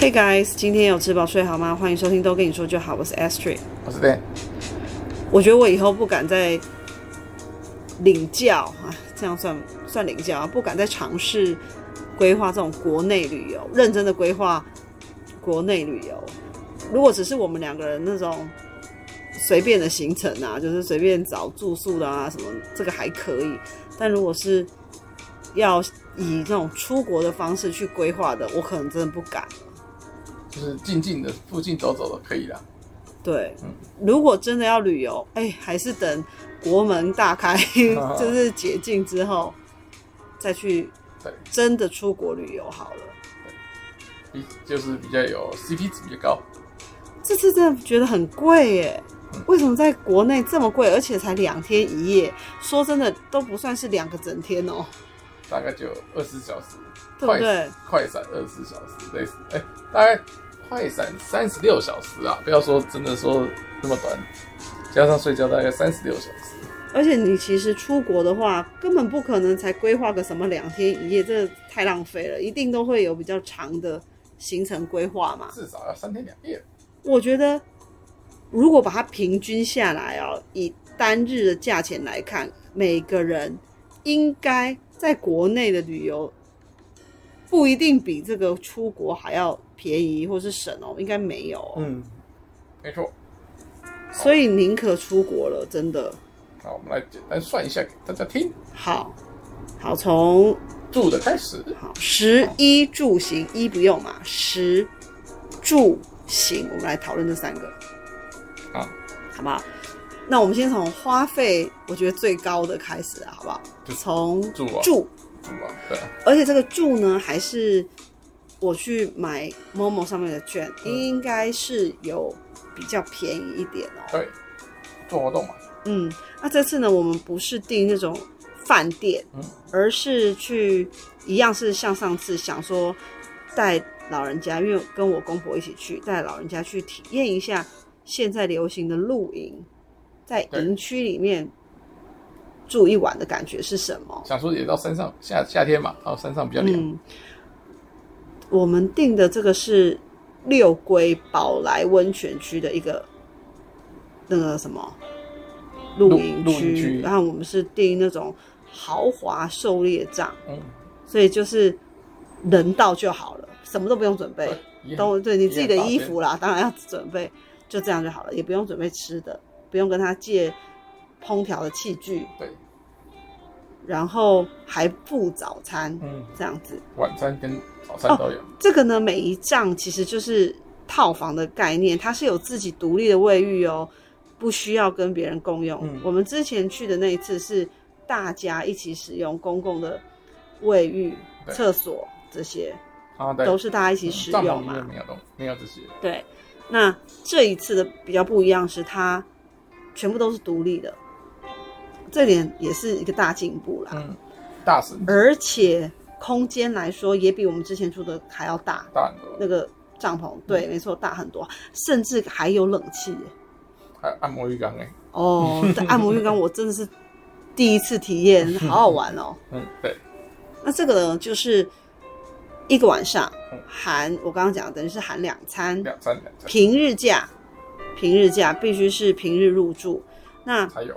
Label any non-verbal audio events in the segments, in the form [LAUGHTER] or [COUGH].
Hey guys，今天有吃饱睡好吗？欢迎收听都跟你说就好，我是 Astrid，我是 Dan。我觉得我以后不敢再领教啊，这样算算领教啊，不敢再尝试规划这种国内旅游，认真的规划国内旅游。如果只是我们两个人那种随便的行程啊，就是随便找住宿的啊什么，这个还可以。但如果是要以这种出国的方式去规划的，我可能真的不敢。就是静静的附近走走的可以啦。对，嗯，如果真的要旅游，哎、欸，还是等国门大开，[LAUGHS] 就是解禁之后再去，真的出国旅游好了。比就是比较有 CP 值比较高。这次真的觉得很贵耶，为什么在国内这么贵，而且才两天一夜？说真的都不算是两个整天哦，大概就二十四小时，对不对？快闪二十四小时，类似，哎、欸，大概。快闪三十六小时啊！不要说真的说那么短，加上睡觉大概三十六小时。而且你其实出国的话，根本不可能才规划个什么两天一夜，这太浪费了。一定都会有比较长的行程规划嘛。至少要三天两夜。我觉得，如果把它平均下来哦，以单日的价钱来看，每个人应该在国内的旅游。不一定比这个出国还要便宜或是省哦，应该没有哦。嗯，没错。所以宁可出国了，真的。好，我们来简单算一下给大家听。好，好，从住的开始。好，食衣住行，衣不用嘛，食住行，我们来讨论这三个。好，好不好？那我们先从花费，我觉得最高的开始啊，好不好？从住住。对，而且这个住呢，还是我去买 Momo 上面的券，嗯、应该是有比较便宜一点哦。对，做活动嘛。嗯，那这次呢，我们不是订那种饭店，嗯，而是去一样是像上次想说带老人家，因为跟我公婆一起去，带老人家去体验一下现在流行的露营，在营区里面。住一晚的感觉是什么？想说也到山上，夏夏天嘛，到山上比较凉。嗯，我们订的这个是六龟宝来温泉区的一个那个什么露营区，然后我们是订那种豪华狩猎帐，嗯，所以就是人到就好了，什么都不用准备，都对你自己的衣服啦，当然要准备，就这样就好了，也不用准备吃的，不用跟他借。烹调的器具，对，然后还附早餐，嗯，这样子，晚餐跟早餐都有。哦，这个呢，每一帐其实就是套房的概念，它是有自己独立的卫浴哦，不需要跟别人共用。嗯，我们之前去的那一次是大家一起使用公共的卫浴、厕所这些，啊，对都是大家一起使用嘛，没有没有这些。对，那这一次的比较不一样是它全部都是独立的。这点也是一个大进步啦，嗯，大神，而且空间来说也比我们之前住的还要大，大很多。那个帐篷，对，嗯、没错，大很多，甚至还有冷气，还有按摩浴缸哎。哦，这按摩浴缸 [LAUGHS] 我真的是第一次体验，[LAUGHS] 好好玩哦。嗯，对。那这个呢，就是一个晚上含我刚刚讲，等于是含两餐，两餐两餐。平日价，平日价必须是平日入住，那还有。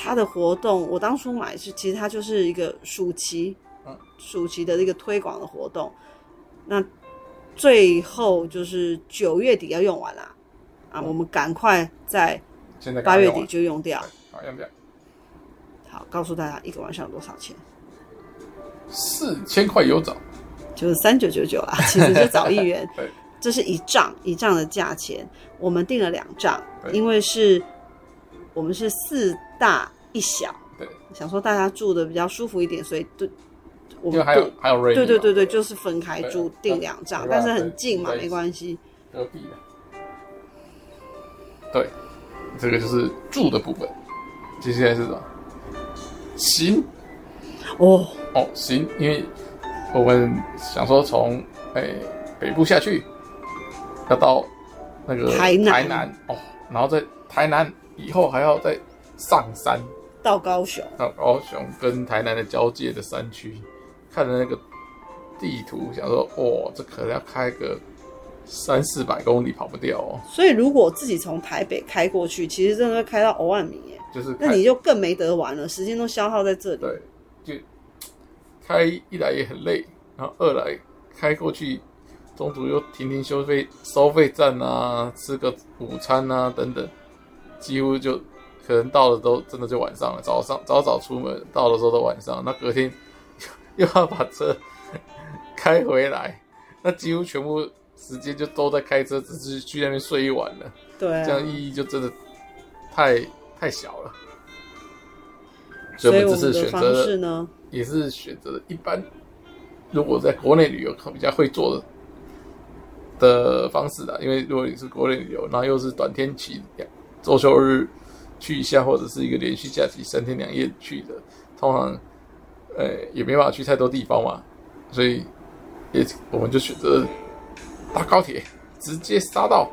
它的活动，我当初买是，其实它就是一个暑期，嗯，暑期的一个推广的活动。那最后就是九月底要用完啦，啊，我们赶快在八月底就用掉。好，用掉。好，告诉大家一个晚上有多少钱？四千块有找，就是三九九九啦，[LAUGHS] 其实就找一元。对，这是一帐一帐的价钱，我们订了两帐，因为是我们是四。大一小，对，想说大家住的比较舒服一点，所以对，我们还有还有对对对对，就是分开住订两张，但是很近嘛，没关系。隔壁的，对，这个就是住的部分。接下来是什么？行，哦哦行，因为我们想说从哎北部下去，要到那个台南台南哦，然后在台南以后还要再。上山到高雄，到高雄跟台南的交界的山区，看着那个地图，想说，哦，这可能要开个三四百公里跑不掉哦。所以如果自己从台北开过去，其实真的会开到欧万米耶，就是那你就更没得玩了，时间都消耗在这里。对，就开一来也很累，然后二来开过去，中途又停停收费收费站啊，吃个午餐啊等等，几乎就可能到了都真的就晚上了。早上早早出门，到的时候都晚上，那隔天又要把车开回来，那几乎全部。时间就都在开车，只是去那边睡一晚了。对、啊，这样意义就真的太太小了。所以我们这次选择呢，也是选择一般。如果在国内旅游，比较会做的的方式的，因为如果你是国内旅游，然后又是短天期，周休日去一下，或者是一个连续假期三天两夜去的，通常呃也没办法去太多地方嘛，所以也我们就选择。搭高铁直接杀到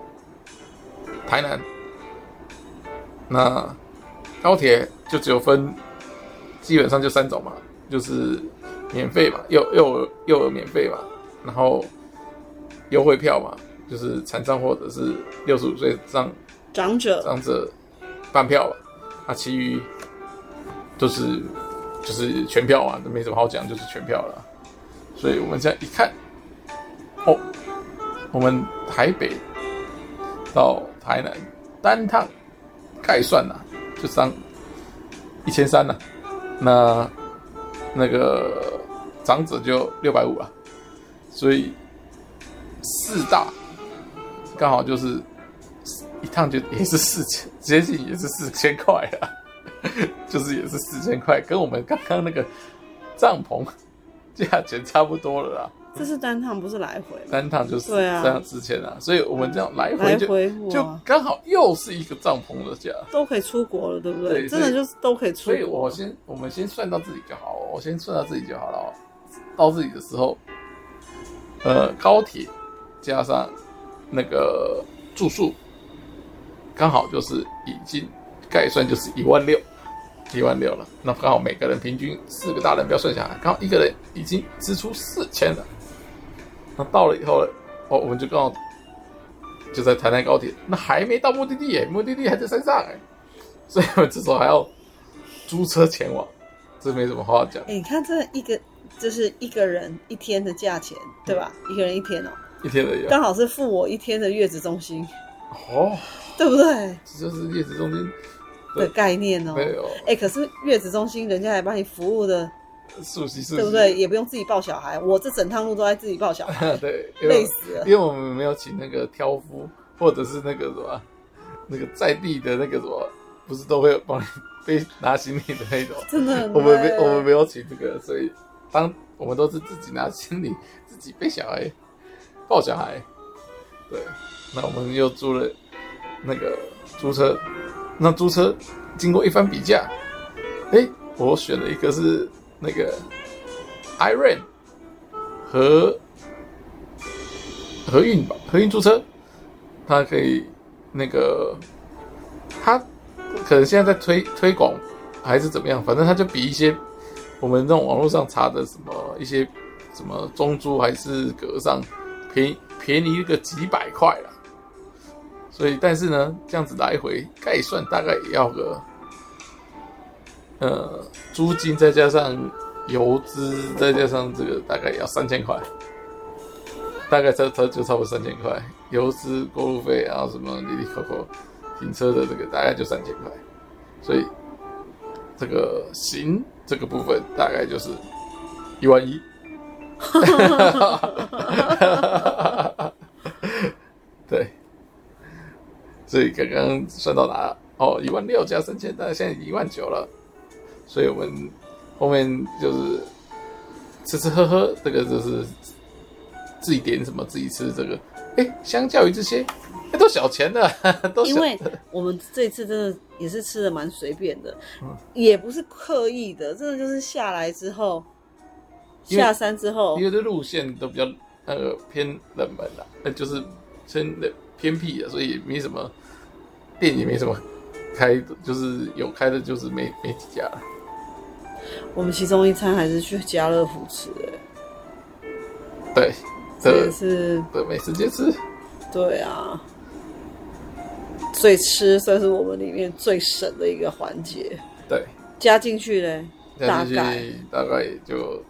台南，那高铁就只有分，基本上就三种嘛，就是免费嘛，幼幼儿幼儿免费嘛，然后优惠票嘛，就是残障或者是六十五岁以上长者长者半票嘛，啊，其余就是就是全票啊，都没什么好讲，就是全票了。所以我们现在一看，哦。我们台北到台南单趟概算呐，就上一千三了。那那个长者就六百五啊，所以四大刚好就是一趟就也是四千，接近也是四千块啊，[LAUGHS] 就是也是四千块，跟我们刚刚那个帐篷价钱差不多了啦。这是单趟，不是来回。单趟就是这样之前啊，所以我们这样来回就就刚好又是一个帐篷的价，都可以出国了，对不对？对，真的就是都可以出国。所以我先，我们先算到自己就好，我先算到自己就好了。到自己的时候，呃，高铁加上那个住宿，刚好就是已经概算就是一万六。一万六了，那刚好每个人平均四个大人不要算下来，刚好一个人已经支出四千了。那到了以后呢，哦，我们就刚好就在台南高铁，那还没到目的地耶，目的地还在山上哎，[LAUGHS] 所以我们这时候还要租车前往，这没什么话讲。哎，你看这一个就是一个人一天的价钱，对吧？嗯、一个人一天哦，一天而已，刚好是付我一天的月子中心哦，对不对？这就是月子中心的概念哦。没有，哎，可是月子中心人家还帮你服务的。熟悉，熟悉，对不对？也不用自己抱小孩，我这整趟路都在自己抱小孩，[LAUGHS] 对，累死了。因为我们没有请那个挑夫，或者是那个什么，那个在地的那个什么，不是都会帮你背拿行李的那种。真的，我们没我们没有请这个，所以当我们都是自己拿行李，自己背小孩，抱小孩。对，那我们又租了那个租车，那租车经过一番比价，哎，我选了一个是。那个 Airn 和和运吧，和运租车，它可以那个，它可能现在在推推广还是怎么样，反正它就比一些我们这种网络上查的什么一些什么中租还是格上便宜便宜一个几百块了，所以但是呢，这样子来回概算大概也要个。呃，租金再加上油资，再加上这个，大概也要三千块。大概这这就差不多三千块，油资、过路费，然后什么滴滴扣扣，停车的这个大概就三千块。所以这个行这个部分大概就是一万一。[LAUGHS] 对，所以刚刚算到哪？哦，一万六加三千，大概现在一万九了。所以我们后面就是吃吃喝喝，这个就是自己点什么自己吃。这个，哎，相较于这些，哎，都小钱的，[LAUGHS] 都。因为我们这次真的也是吃的蛮随便的，嗯，也不是刻意的，真的就是下来之后，下山之后，因为这路线都比较呃偏冷门了，呃，就是偏偏僻的，所以没什么店也没什么开的，就是有开的，就是没没几家。了。我们其中一餐还是去家乐福吃，哎，对，这也是对美食街吃，对啊，所以吃算是我们里面最省的一个环节。对，加进去嘞，加进去大概。大概就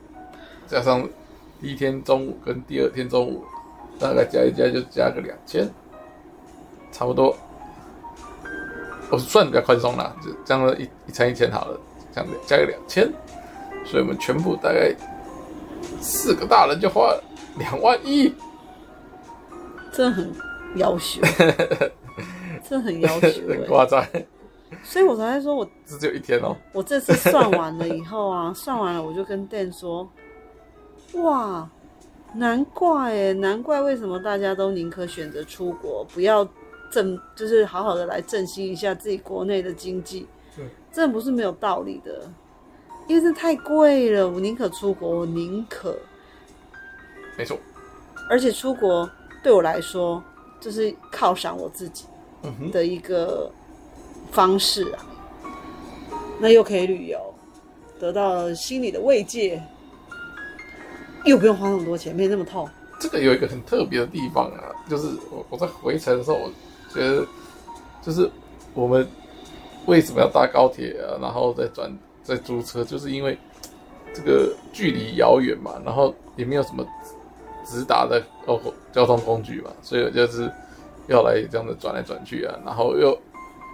加上第一天中午跟第二天中午，大概加一加就加个两千，差不多。我算比较宽松啦，就这样一一餐一千好了，这样子加个两千，所以我们全部大概四个大人就花了两万一，这很要求，[LAUGHS] 这很要求，很夸张。所以我才说我这只有一天哦。我这次算完了以后啊，[LAUGHS] 算完了我就跟 Dan 说，哇，难怪哎，难怪为什么大家都宁可选择出国，不要。振就是好好的来振兴一下自己国内的经济，嗯，这不是没有道理的，因为这太贵了，我宁可出国，我宁可，没错，而且出国对我来说就是犒赏我自己的一个方式啊，嗯、那又可以旅游，得到了心理的慰藉，又不用花那么多钱，没那么痛。这个有一个很特别的地方啊，就是我我在回程的时候我。觉得就是我们为什么要搭高铁啊？然后再转再租车，就是因为这个距离遥远嘛，然后也没有什么直达的哦交通工具嘛，所以就是要来这样子转来转去啊。然后又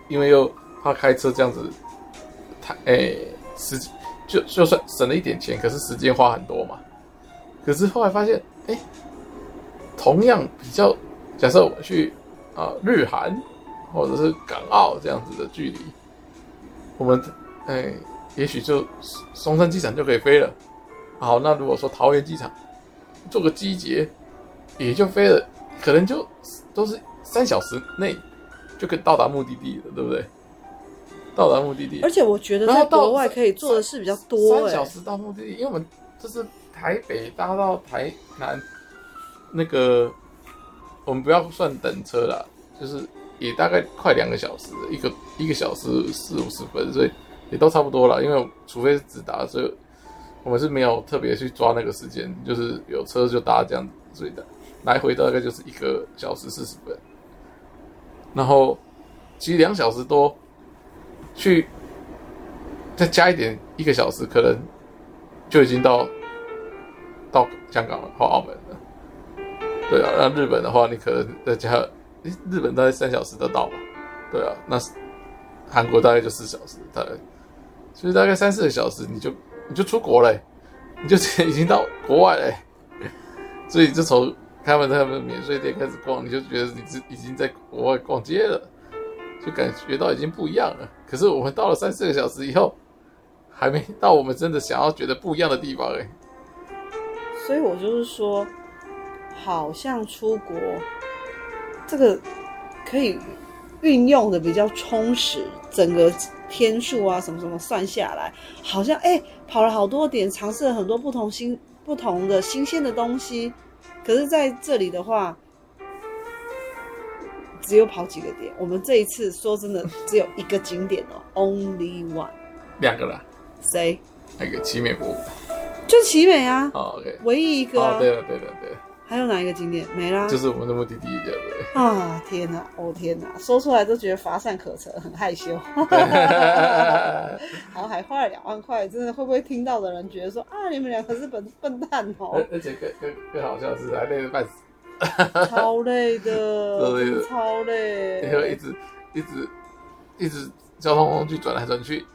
因为又怕开车这样子太哎时就就算省了一点钱，可是时间花很多嘛。可是后来发现，哎，同样比较假设我去。啊，日韩或者是港澳这样子的距离，我们哎，也许就松山机场就可以飞了。好，那如果说桃园机场做个机捷，也就飞了，可能就都是三小时内就可以到达目的地了，对不对？到达目的地，而且我觉得在国外可以做的事比较多，三小时到目的地，因为我们这是台北搭到台南那个。我们不要算等车啦，就是也大概快两个小时，一个一个小时四五十分，所以也都差不多了。因为除非是直达，所以我们是没有特别去抓那个时间，就是有车就搭这样子，所以的来回大概就是一个小时四十分。然后其实两小时多去再加一点，一个小时可能就已经到到香港了或澳门。对啊，那日本的话，你可能再加，日本大概三小时就到嘛。对啊，那韩国大概就四小时，大概，所以大概三四个小时你就你就出国了，你就已经到国外了。所以就从他们他们免税店开始逛，你就觉得你是已经在国外逛街了，就感觉到已经不一样了。可是我们到了三四个小时以后，还没到我们真的想要觉得不一样的地方哎。所以我就是说。好像出国，这个可以运用的比较充实，整个天数啊什么什么算下来，好像哎跑了好多点，尝试了很多不同新不同的新鲜的东西。可是在这里的话，只有跑几个点。我们这一次说真的，只有一个景点哦，Only one。两个了。谁？那个奇美博物馆。就奇美啊。哦，OK。唯一一个。哦，对了，对了，对了。还有哪一个景点没啦？就是我们的目的地，对不对？啊，天哪！哦，天哪！说出来都觉得乏善可陈，很害羞。[LAUGHS] 然后还花了两万块，真的会不会听到的人觉得说啊，你们两个是笨笨蛋哦？而且更更更好笑的是，还累得半死。超累的，超累。然后一直一直一直交通工具转来转去，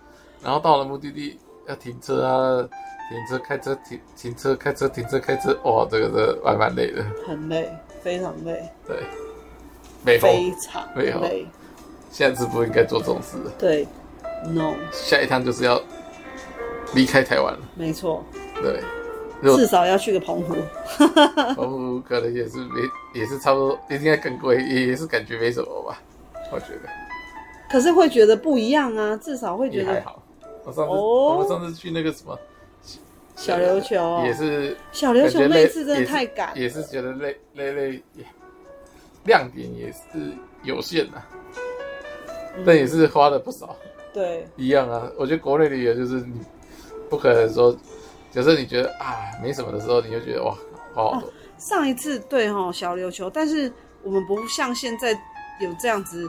然后到了目的地要停车啊。停车、开车、停停车、开车、停车、开车，哇，这个这还蛮累的，很累，非常累。对，非常累。下次不应该做这种事。对，no。下一趟就是要离开台湾了。没错。对，至少要去个澎湖。[LAUGHS] 澎湖可能也是没，也是差不多，应该更贵，也是感觉没什么吧，我觉得。可是会觉得不一样啊，至少会觉得还好。我上次我们上次去那个什么。小琉球也是，小琉球那次真的太赶，也是觉得累累累，亮点也是有限的，但也是花了不少。对，一样啊。我觉得国内旅游就是你不可能说，假设你觉得啊没什么的时候，你就觉得哇，好好多。上一次对哈小琉球，但是我们不像现在有这样子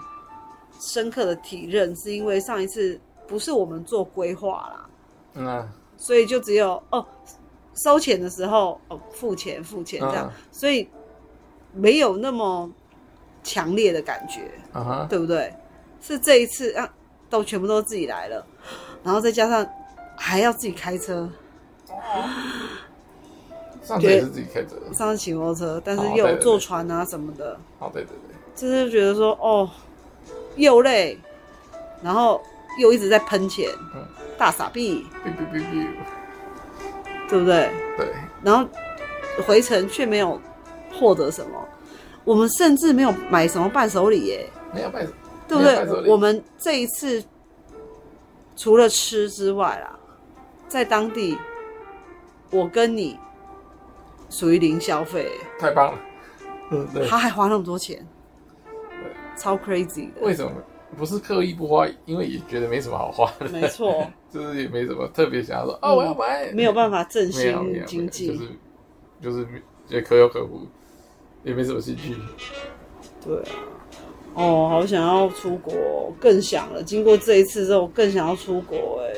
深刻的体认，是因为上一次不是我们做规划啦，嗯、啊，所以就只有哦收钱的时候哦付钱付钱这样，嗯、所以没有那么强烈的感觉，啊、哈。对不对？是这一次啊，都全部都自己来了，然后再加上还要自己开车。上次也是自己开车，上次骑摩托车，但是又有坐船啊什么的。哦，对对对，就是觉得说哦，又累，然后又一直在喷钱，嗯，大傻逼，对不对？对。然后回程却没有获得什么，我们甚至没有买什么伴手礼耶，没有伴，对不对？我们这一次除了吃之外啦，在当地，我跟你。属于零消费，太棒了。嗯，对，他还花那么多钱，对，超 crazy 的。为什么不是刻意不花？因为也觉得没什么好花的。没错，[LAUGHS] 就是也没什么特别想要说哦，我要买，没有办法振兴经济，就是就是也可有可无，也没什么兴趣。对啊，哦，好想要出国，更想了。经过这一次之后，更想要出国。哎，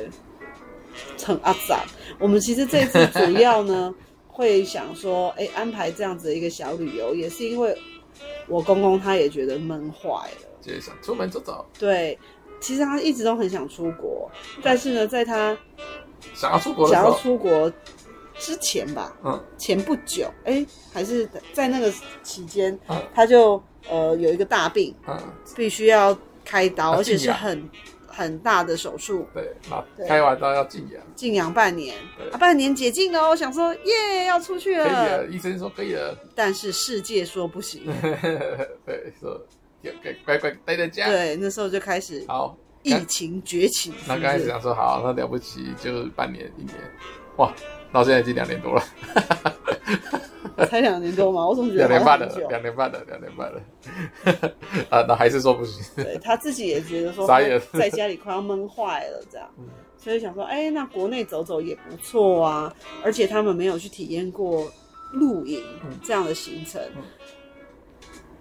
很阿杂。我们其实这一次主要呢。[LAUGHS] 会想说，哎，安排这样子的一个小旅游，也是因为我公公他也觉得闷坏了，就想出门走走。对，其实他一直都很想出国，但是呢，在他想要出国想要出国之前吧，嗯，前不久，哎，还是在那个期间，嗯，他就呃有一个大病，嗯，必须要开刀，而且是很。很大的手术，对，开完刀要静养，静养半年，啊，半年解禁了，我想说，耶，要出去了，可以了，医生说可以了，但是世界说不行，[LAUGHS] 对，说乖乖待在家，对，那时候就开始，好，疫情崛起，那刚开始想说好，那了不起，就半年一年，哇，到现在已经两年多了。[LAUGHS] 才两年多吗？我怎么觉得两年半了？两年半了，两年半了。[LAUGHS] 啊，那还是说不行。对，他自己也觉得说，在家里快要闷坏了，这样，所以想说，哎，那国内走走也不错啊。而且他们没有去体验过露营这样的行程，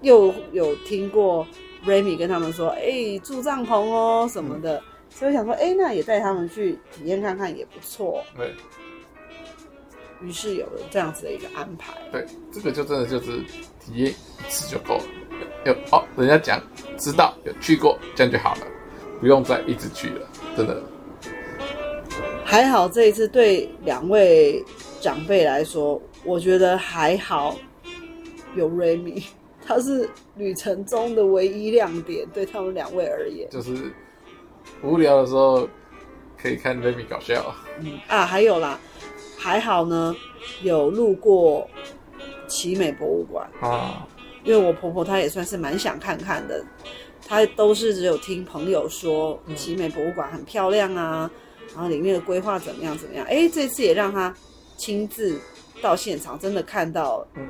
又有听过 Remy 跟他们说，哎，住帐篷哦什么的，所以想说，哎，那也带他们去体验看看也不错。对。于是有了这样子的一个安排。对，这个就真的就是体验一次就够了。有哦，人家讲知道有去过，这样就好了，不用再一直去了。真的。还好这一次对两位长辈来说，我觉得还好。有 Remy，他是旅程中的唯一亮点，对他们两位而言。就是无聊的时候可以看 Remy 搞笑。嗯啊，还有啦。还好呢，有路过奇美博物馆啊，因为我婆婆她也算是蛮想看看的，她都是只有听朋友说奇美博物馆很漂亮啊，然后里面的规划怎么样怎么样，哎，这次也让她亲自到现场，真的看到，嗯，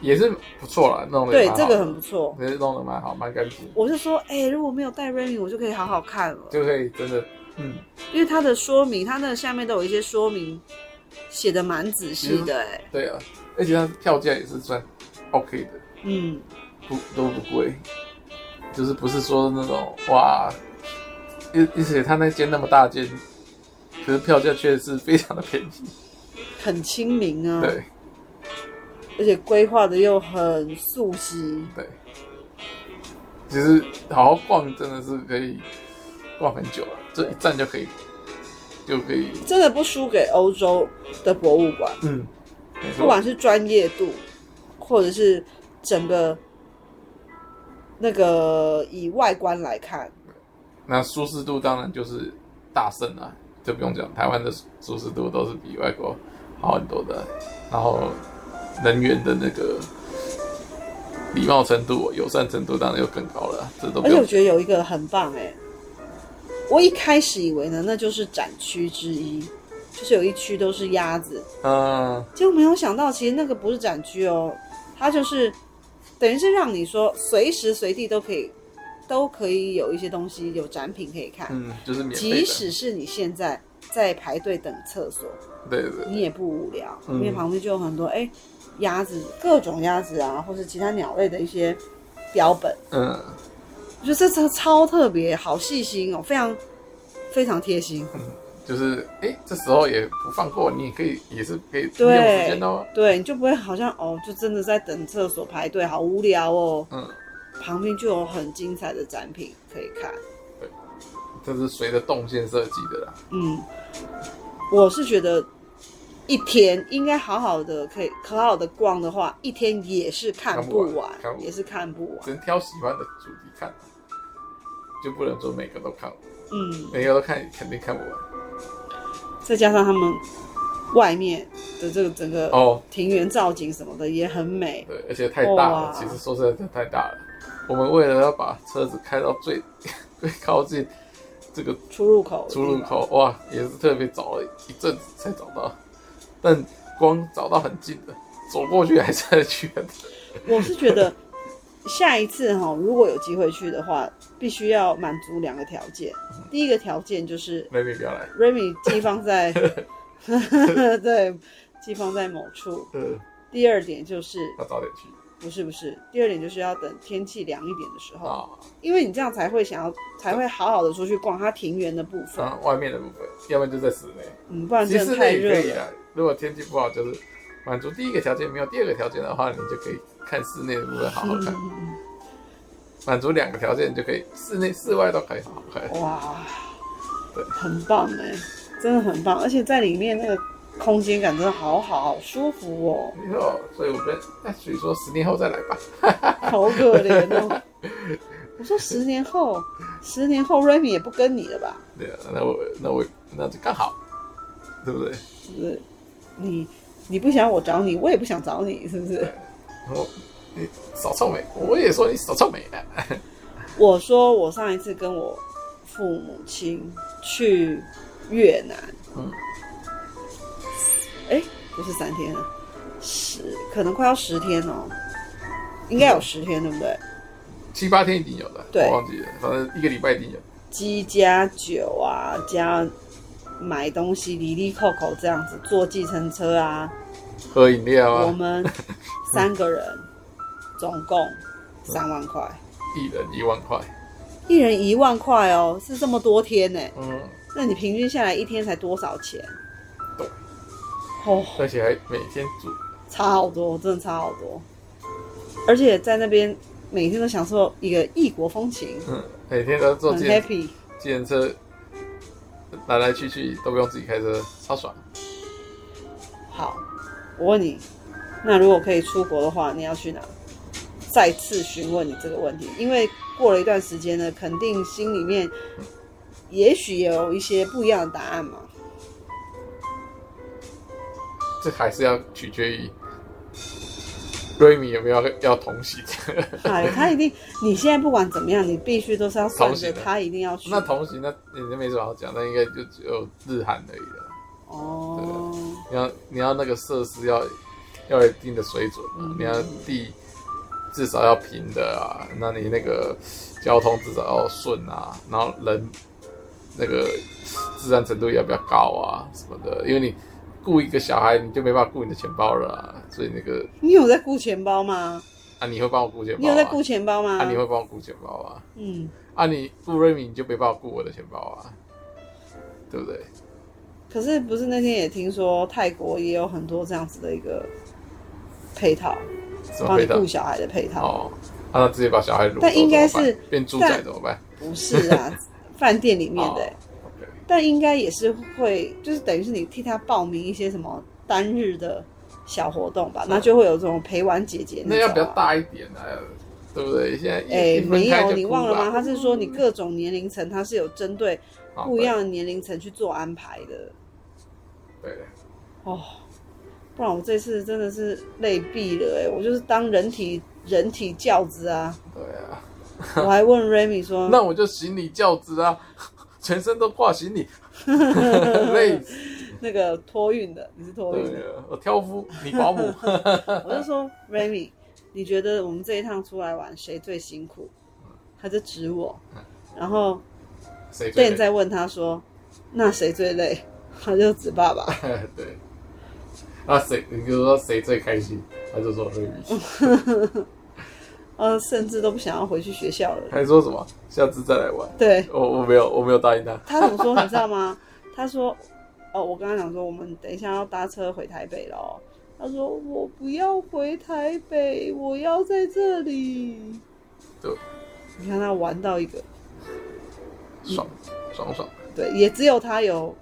也是不错啦，弄的对，这个很不错，也是弄得蛮好，蛮干净。我是说，哎，如果没有带 Remy，我就可以好好看了，就可以真的，嗯，因为它的说明，它那个下面都有一些说明。写的蛮仔细的哎、欸，对啊，而且它票价也是算 OK 的，嗯，不都不贵，就是不是说那种哇，而而且他那间那么大间，可是票价却是非常的便宜，很亲民啊，对，而且规划的又很素悉，对，其实好好逛真的是可以逛很久了，这一站就可以。就可以，真的不输给欧洲的博物馆。嗯，不管是专业度，或者是整个那个以外观来看，那舒适度当然就是大胜啊，就不用讲。台湾的舒适度都是比外国好很多的，然后人员的那个礼貌程度、友善程度当然又更高了。这都，而且我觉得有一个很棒哎、欸。我一开始以为呢，那就是展区之一，就是有一区都是鸭子，嗯，结果没有想到，其实那个不是展区哦，它就是等于是让你说随时随地都可以，都可以有一些东西有展品可以看，嗯，就是即使是你现在在排队等厕所，对对对，你也不无聊，嗯、因为旁边就有很多哎鸭子，各种鸭子啊，或是其他鸟类的一些标本。嗯，我觉得这车超特别，好细心哦，非常非常贴心。嗯就是哎，这时候也不放过你，也可以也是可以利用时间哦。对，你就不会好像哦，就真的在等厕所排队，好无聊哦。嗯，旁边就有很精彩的展品可以看。对，这是随着动线设计的啦。嗯，我是觉得一天应该好好的可以好好的逛的话，一天也是看不完，不完不也是看不完。只能挑喜欢的主题看，就不能说每个都看完。嗯，每个都看肯定看不完。再加上他们外面的这个整个哦庭园造景什么的也很美，对，而且太大了。其实说实在，真的太大了。我们为了要把车子开到最 [LAUGHS] 最靠近这个出入口，出入口哇，也是特别找了一阵子才找到。但光找到很近的，走过去还是很远的。我是觉得下一次哈，如果有机会去的话。必须要满足两个条件，第一个条件就是 Remy 不要来，Remy 寄放在，[LAUGHS] 对，寄放在某处。嗯。第二点就是要早点去。不是不是，第二点就是要等天气凉一点的时候，啊，因为你这样才会想要，才会好好的出去逛它庭园的部分，啊，外面的部分，要不然就在室内。嗯，不然真的太热了。如果天气不好，就是满足第一个条件没有第二个条件的话，你就可以看室内的部分好好看。嗯满足两个条件就可以，室内室外都可以好好看。哇，对，很棒哎，真的很棒，而且在里面那个空间感真的好好，好舒服哦。没错，所以我跟那所以说十年后再来吧。[LAUGHS] 好可怜哦。[LAUGHS] 我说十年后，十年后 Remy 也不跟你了吧？对啊，那我那我那就刚好，对不对？是？你你不想我找你，我也不想找你，是不是？然后。你少臭美，我也说你少臭美啊。[LAUGHS] 我说我上一次跟我父母亲去越南，嗯，哎、欸，不是三天了，十可能快要十天哦，应该有十天，对不对？七八天一定有的，对，我忘记了，反正一个礼拜一定有。鸡加酒啊，加买东西，哩哩扣扣这样子，坐计程车啊，喝饮料啊，我们三个人。总共三万块，[LAUGHS] 一人一万块，一人一万块哦，是这么多天呢？嗯，那你平均下来一天才多少钱？对，哦，而且还每天煮，差好多，真的差好多。而且在那边每天都享受一个异国风情，嗯，每天都坐 happy，计程车来来去去都不用自己开车，超爽。好，我问你，那如果可以出国的话，你要去哪？再次询问你这个问题，因为过了一段时间呢，肯定心里面也许有一些不一样的答案嘛。这还是要取决于瑞米有没有要同行。哎，他一定，你现在不管怎么样，你必须都是要同行，他一定要去。那同行，那你就没什么好讲，那应该就只有日韩而已了。哦，你要你要那个设施要要有一定的水准，嗯、你要地。至少要平的啊，那你那个交通至少要顺啊，然后人那个自然程度要比较高啊什么的，因为你雇一个小孩，你就没办法雇你的钱包了啊，所以那个你有在雇钱包吗？啊，你会帮我雇钱包？你有在雇钱包吗？啊，你会帮我雇钱包啊？嗯，啊，你雇瑞敏你就没办法雇我的钱包啊，对不对？可是不是那天也听说泰国也有很多这样子的一个配套？帮你顾小孩的配套哦，那直接把小孩掳，但应该是变猪仔怎么办？不是啊，[LAUGHS] 饭店里面的，但应该也是会，就是等于是你替他报名一些什么单日的小活动吧，那就会有这种陪玩姐姐那，那要比较大一点啊，对不对？现在哎、欸，没有，你忘了吗？他是说你各种年龄层，他是有针对不一样的年龄层去做安排的，对，哦。不然我这次真的是累毙了哎、欸！我就是当人体人体教子啊。对啊。我还问 Remy 说：[LAUGHS] “那我就行李教子啊，全身都挂行李，[LAUGHS] 累死。”那个托运的，你是托运的，我挑夫，你保姆。[LAUGHS] 我就说 Remy，你觉得我们这一趟出来玩谁最辛苦？他就指我，然后店再问他说：“那谁最累？” [LAUGHS] 他就指爸爸。对。那，谁？你就说谁最开心？他就说瑞米。呃，甚至都不想要回去学校了。还说什么？下次再来玩。对，我我没有，我没有答应他。他怎么说？你知道吗？他说：“哦，我跟他讲说，我们等一下要搭车回台北了。”他说：“我不要回台北，我要在这里。”对，你看他玩到一个爽爽爽。对，也只有他有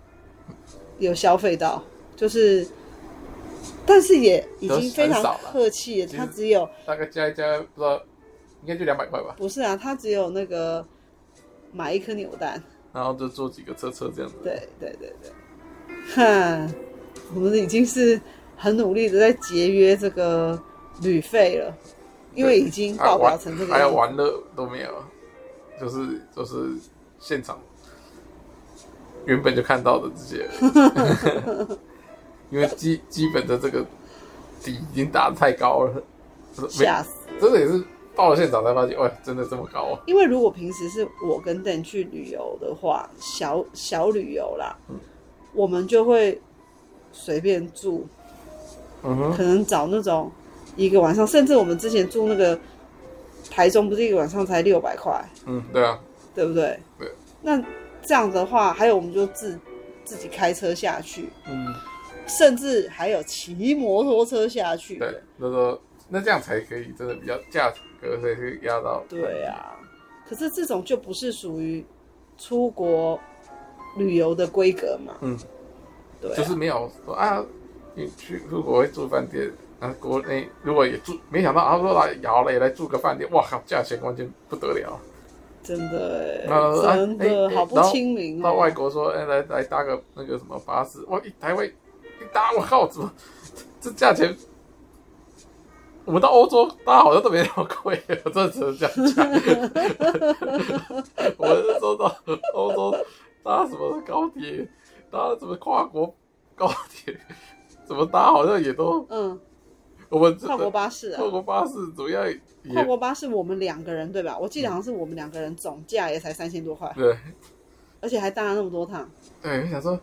有消费到，就是，但是也已经非常客气了。他只有大概加一加，不知道应该就两百块吧。不是啊，他只有那个买一颗扭蛋，然后就坐几个车车这样子。对对对对，哼，我们已经是。很努力的在节约这个旅费了，因为已经爆表成这个还有玩乐都没有，就是就是现场原本就看到的这些，[LAUGHS] 因为基基本的这个底已经打得太高了，吓死！真的也是到了现场才发现，哇，真的这么高啊！因为如果平时是我跟邓去旅游的话，小小旅游啦，嗯，我们就会随便住。嗯哼可能找那种一个晚上，甚至我们之前住那个台中，不是一个晚上才六百块？嗯，对啊，对不对？对。那这样的话，还有我们就自自己开车下去，嗯，甚至还有骑摩托车下去。对，那个那这样才可以，真的比较价格可以压到。对啊，可是这种就不是属于出国旅游的规格嘛？嗯，对啊，就是没有说啊。你去如果会住饭店，啊，国内如果也住，没想到他说来摇了也来住个饭店，哇靠，价钱完全不得了，真的，哎，真的好不亲民。到外国说，哎，来来搭个那个什么巴士，哇，一台位一搭，我靠，怎么这价钱？我们到欧洲搭好像都没那么贵，我 [LAUGHS] 真的只能这样讲。[LAUGHS] 我是说到欧洲搭什么高铁，搭什么跨国高铁。[LAUGHS] 怎么搭好像也都嗯，我们跨国巴士啊，跨国巴士主要跨国巴士我们两个人对吧？我记得好像是我们两个人总价也才三千多块，对，而且还搭了那么多趟。对，我想说，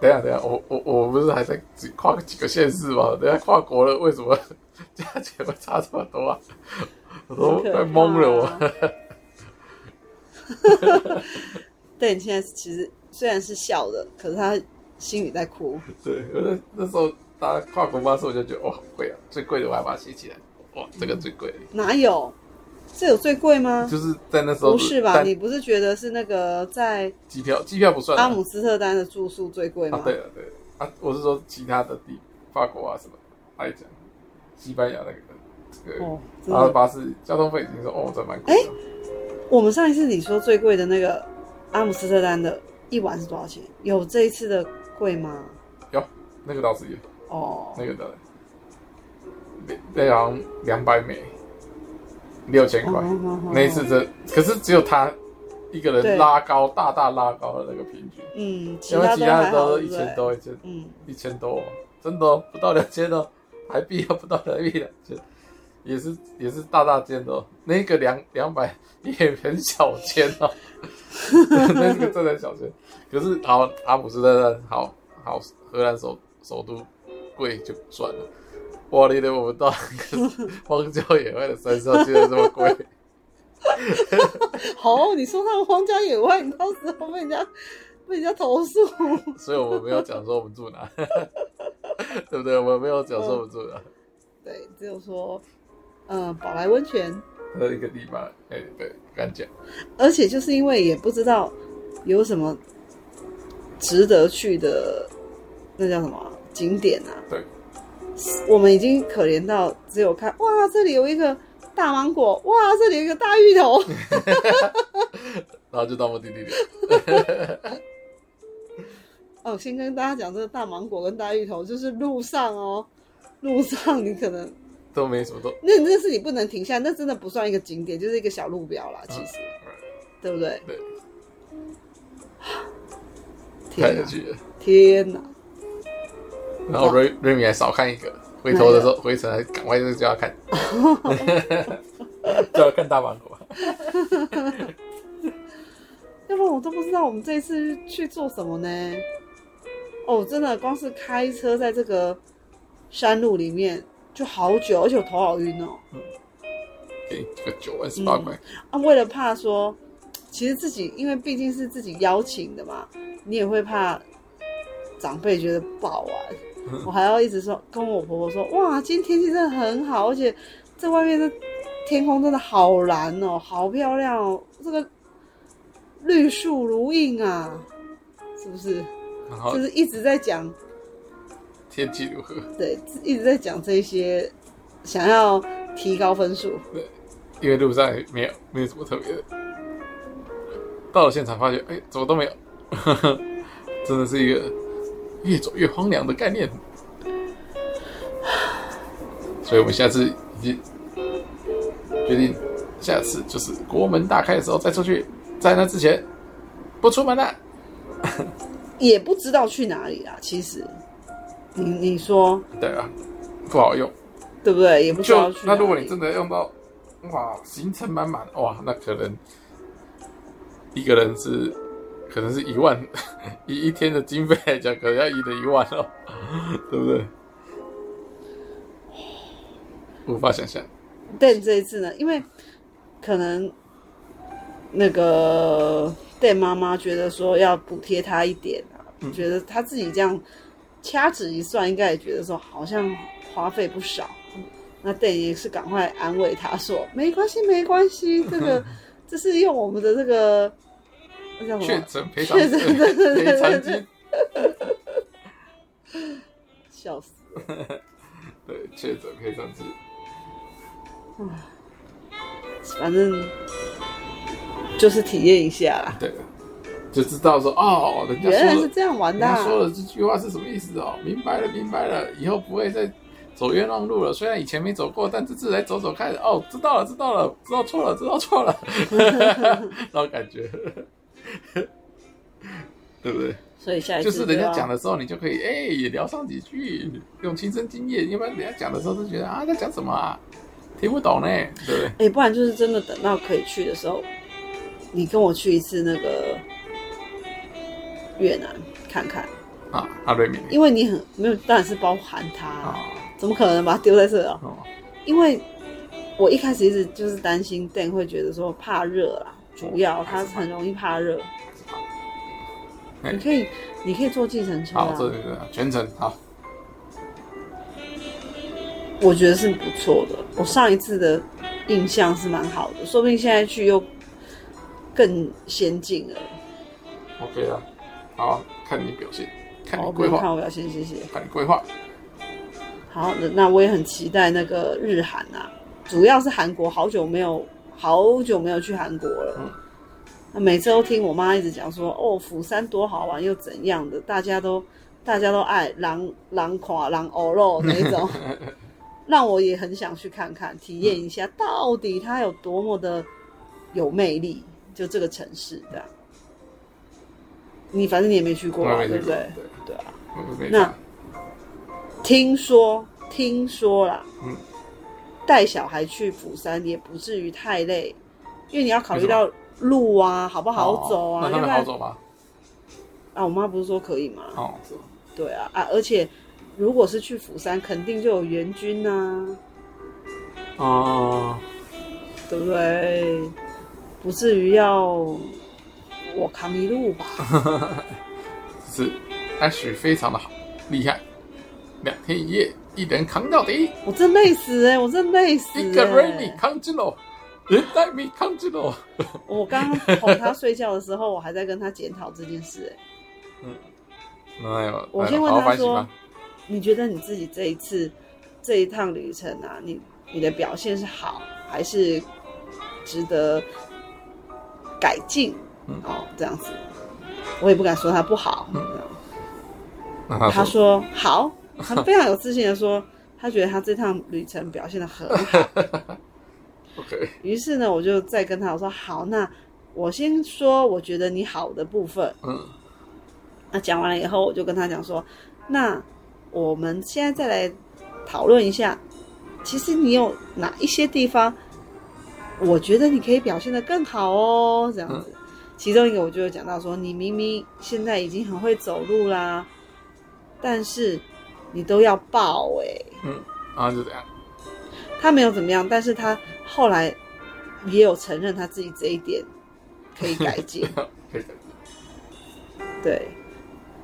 等下等下，我我我不是还在跨几个县市吗？等下跨国了，为什么 [LAUGHS] 价钱会差这么多啊？我都快懵了我。[LAUGHS] 对，你现在其实虽然是笑的，可是他。心里在哭。对，那那时候搭跨国巴士，我就觉得哇，贵啊！最贵的我还把它写起来。哇，这个最贵。哪有？这有最贵吗？就是在那时候。不是吧？你不是觉得是那个在机票？机票不算。阿姆斯特丹的住宿最贵吗？啊，对了，对啊，我是说其他的地，法国啊什么来讲，西班牙那个，这个，然后巴士交通费已经说哦，这蛮贵。哎，我们上一次你说最贵的那个阿姆斯特丹的一晚是多少钱？有这一次的。贵吗？有，那个倒是有。哦，那个的，那好像两百美，六千块。那一次这，可是只有他一个人拉高，大大拉高了那个平均。嗯，因为其他的都一千多，一千，嗯，一千多，真的不到两千哦，台币要不到台币两千，也是也是大大件的。那个两两百也很小件哦，[LAUGHS] 那个真的小件。可是好，阿姆斯特丹好好，荷兰首首都贵就算了。哇，你的我们到 [LAUGHS] 荒郊野外的山上居然这么贵。好，你说他们荒郊野外，你到时候被人家被人家投诉。所以我们没有讲说我们住哪，[LAUGHS] 对不对？我们没有讲说我们住哪。嗯、对，只有说，嗯，宝来温泉。的一个地方，哎、欸，对，敢讲。而且就是因为也不知道有什么。值得去的那叫什么景点啊？对，我们已经可怜到只有看哇，这里有一个大芒果，哇，这里有一个大芋头，[LAUGHS] 然后就到目的地了。[LAUGHS] 哦，先跟大家讲，这个大芒果跟大芋头就是路上哦，路上你可能都没什么都，那那是你不能停下，那真的不算一个景点，就是一个小路标啦，其实，嗯、对不对？对。看下去了，天哪！然后瑞瑞米还少看一个，回头的时候回程还赶快就叫他看，[LAUGHS] 叫他看大芒果。[LAUGHS] 要不然我都不知道我们这一次去做什么呢？哦，真的光是开车在这个山路里面就好久，而且我头好晕哦。嗯，给这个九万十八块啊！为了怕说，其实自己因为毕竟是自己邀请的嘛，你也会怕长辈觉得不好玩。嗯、我还要一直说跟我婆婆说，哇，今天天气真的很好，而且在外面的天空真的好蓝哦，好漂亮哦，这个绿树如茵啊，是不是？就是一直在讲天气如何？对，一直在讲这些，想要提高分数。对，因为路上也没有没有什么特别的，到了现场发现，哎，怎么都没有，[LAUGHS] 真的是一个越走越荒凉的概念。所以我们下次已经决定，下次就是国门大开的时候再出去，在那之前不出门了。[LAUGHS] 也不知道去哪里啦，其实，你你说对啊，不好用，对不对？也不知道去。那如果你真的用到，哇，行程满满，哇，那可能一个人是可能是一万，[LAUGHS] 以一天的经费来讲，可能要一的一万哦，[LAUGHS] 对不对？无法想象。但这一次呢，因为可能那个。对妈妈觉得说要补贴他一点啊，嗯、觉得他自己这样掐指一算，应该也觉得说好像花费不少。那对也是赶快安慰他说：“没关系，没关系，这个 [LAUGHS] 这是用我们的这个？确诊赔偿金，赔偿金。” [LAUGHS] 笑死了！对，确诊赔偿金。反正。就是体验一下啦，对，就知道说哦，人家原来是这样玩的。他说的这句话是什么意思哦？明白了，明白了，以后不会再走冤枉路了。虽然以前没走过，但这次来走走看。哦，知道了，知道了，知道错了，知道错了，[LAUGHS] [LAUGHS] 那种感觉，[LAUGHS] 对不对？所以下一次就是人家讲的时候，你就可以哎也聊上几句，用亲身经验。要不然人家讲的时候就觉得啊，在讲什么啊，听不懂呢，对不对？哎，不然就是真的等到可以去的时候。你跟我去一次那个越南看看啊，阿瑞米，因为你很没有，当然是包含他，啊、怎么可能把他丢在这啊？哦、因为我一开始一直就是担心 Dan 会觉得说怕热啦，主要它很容易怕热。你可以，你可以坐计程车啊，对对对，全程好。我觉得是不错的，我上一次的印象是蛮好的，说不定现在去又。更先进了，OK 啊，好，看你表现，看你规划，看我表现，谢谢，看你规划。好，那那我也很期待那个日韩啊，主要是韩国，好久没有，好久没有去韩国了。每次都听我妈一直讲说，哦，釜山多好玩又怎样的，大家都大家都爱狼狼垮狼欧肉 [LAUGHS] 那种，让我也很想去看看，体验一下，嗯、到底它有多么的有魅力。就这个城市这样，你反正你也没去过嘛，对不对？对对啊。那听说听说啦，嗯，带小孩去釜山也不至于太累，因为你要考虑到路啊，好不好走啊？那他们好走吗？啊，我妈不是说可以吗？哦，对啊啊，而且如果是去釜山，肯定就有援军呐。哦，对不对？不至于要我扛一路吧？[LAUGHS] 是，Ash 非常的好，厉害，两天一夜一人扛到底。我真累死哎、欸！我真累死、欸！一个人你扛住了，人带你扛住了。我刚刚哄他睡觉的时候，我还在跟他检讨这件事哎、欸。嗯，没有。我先问他说：“你觉得你自己这一次这一趟旅程啊，你你的表现是好还是值得？”改进，嗯、哦，这样子，我也不敢说他不好。他说好，他非常有自信的说，他觉得他这趟旅程表现的很好。[LAUGHS] OK。于是呢，我就再跟他我说好，那我先说我觉得你好的部分。嗯。那讲完了以后，我就跟他讲说，那我们现在再来讨论一下，其实你有哪一些地方？我觉得你可以表现的更好哦，这样子。嗯、其中一个我就有讲到说，你明明现在已经很会走路啦，但是你都要抱哎、欸。嗯，然后就这样。他没有怎么样，但是他后来也有承认他自己这一点可以改进。[LAUGHS] 对。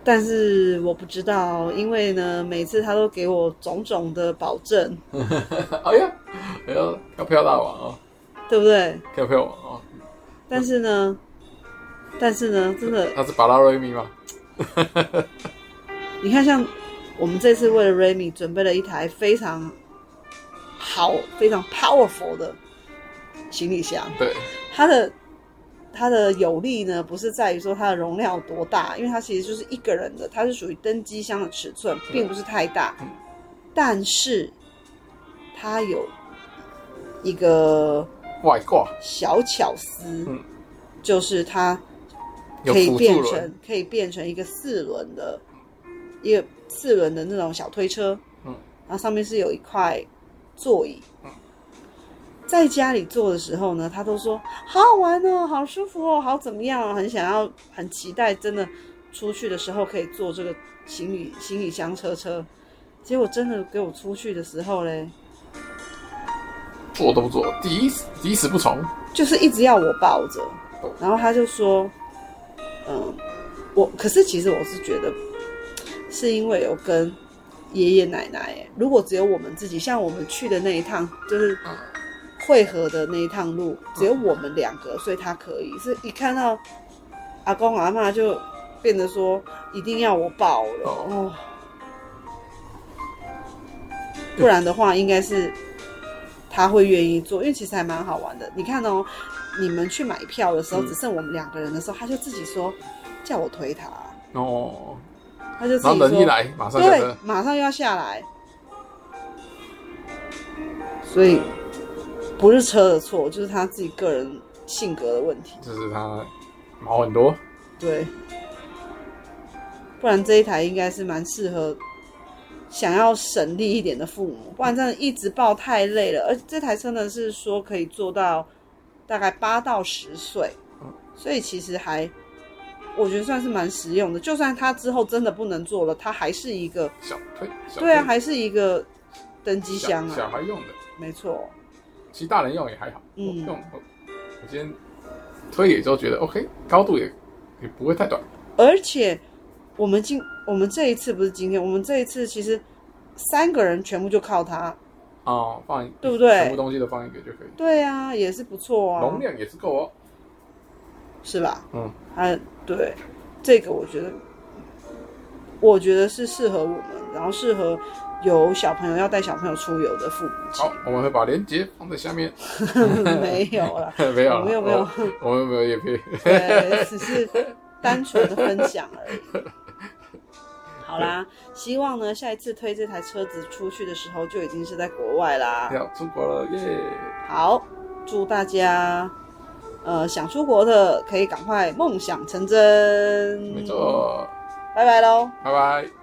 但是我不知道，因为呢，每次他都给我种种的保证。[LAUGHS] 哎呀，哎呀，飘飘大王啊、哦，对不对？飘飘王啊、哦。但是呢，但是呢，真的，他是巴拉瑞米吗？[LAUGHS] 你看，像我们这次为了 Remy 准备了一台非常好、非常 powerful 的行李箱。对，它的。它的有力呢，不是在于说它的容量有多大，因为它其实就是一个人的，它是属于登机箱的尺寸，并不是太大。嗯、但是它有一个外挂小巧思，就是它可以变成可以变成一个四轮的一个四轮的那种小推车，嗯，然后上面是有一块座椅，嗯。在家里坐的时候呢，他都说好好玩哦，好舒服哦，好怎么样，哦很想要，很期待，真的出去的时候可以坐这个行李行李箱车车。结果真的给我出去的时候嘞，坐都不坐，第一第一次不从，就是一直要我抱着，然后他就说，嗯，我可是其实我是觉得，是因为有跟爷爷奶奶，如果只有我们自己，像我们去的那一趟，就是。汇合的那一趟路只有我们两个，所以他可以。是一看到阿公阿妈就变得说一定要我抱了哦，不然的话应该是他会愿意做，因为其实还蛮好玩的。你看哦，你们去买票的时候只剩我们两个人的时候，他就自己说叫我推他哦，他就自己说人一来马上对，马上要下来，所以。不是车的错，就是他自己个人性格的问题。就是他毛很多。对，不然这一台应该是蛮适合想要省力一点的父母，不然真的一直抱太累了。而这台车呢是说可以做到大概八到十岁，嗯，所以其实还我觉得算是蛮实用的。就算他之后真的不能做了，他还是一个小推，小推，对啊，还是一个登机箱啊，小，小孩用的，没错。其实大人用也还好，嗯，用我今天推也就觉得 OK，高度也也不会太短。而且我们今我们这一次不是今天，我们这一次其实三个人全部就靠它哦，放一对不对？全部东西都放一个就可以。对啊，也是不错啊，容量也是够哦，是吧？嗯，啊，对，这个我觉得，我觉得是适合我们，然后适合。有小朋友要带小朋友出游的父母，好，我们会把链接放在下面。[LAUGHS] [LAUGHS] 没有了，[LAUGHS] 没有，没有，没有，我们没有业配，对，只是单纯的分享而已。好啦，希望呢，下一次推这台车子出去的时候，就已经是在国外啦。要出国了耶!好，祝大家，呃，想出国的可以赶快梦想成真。没错，拜拜喽，拜拜。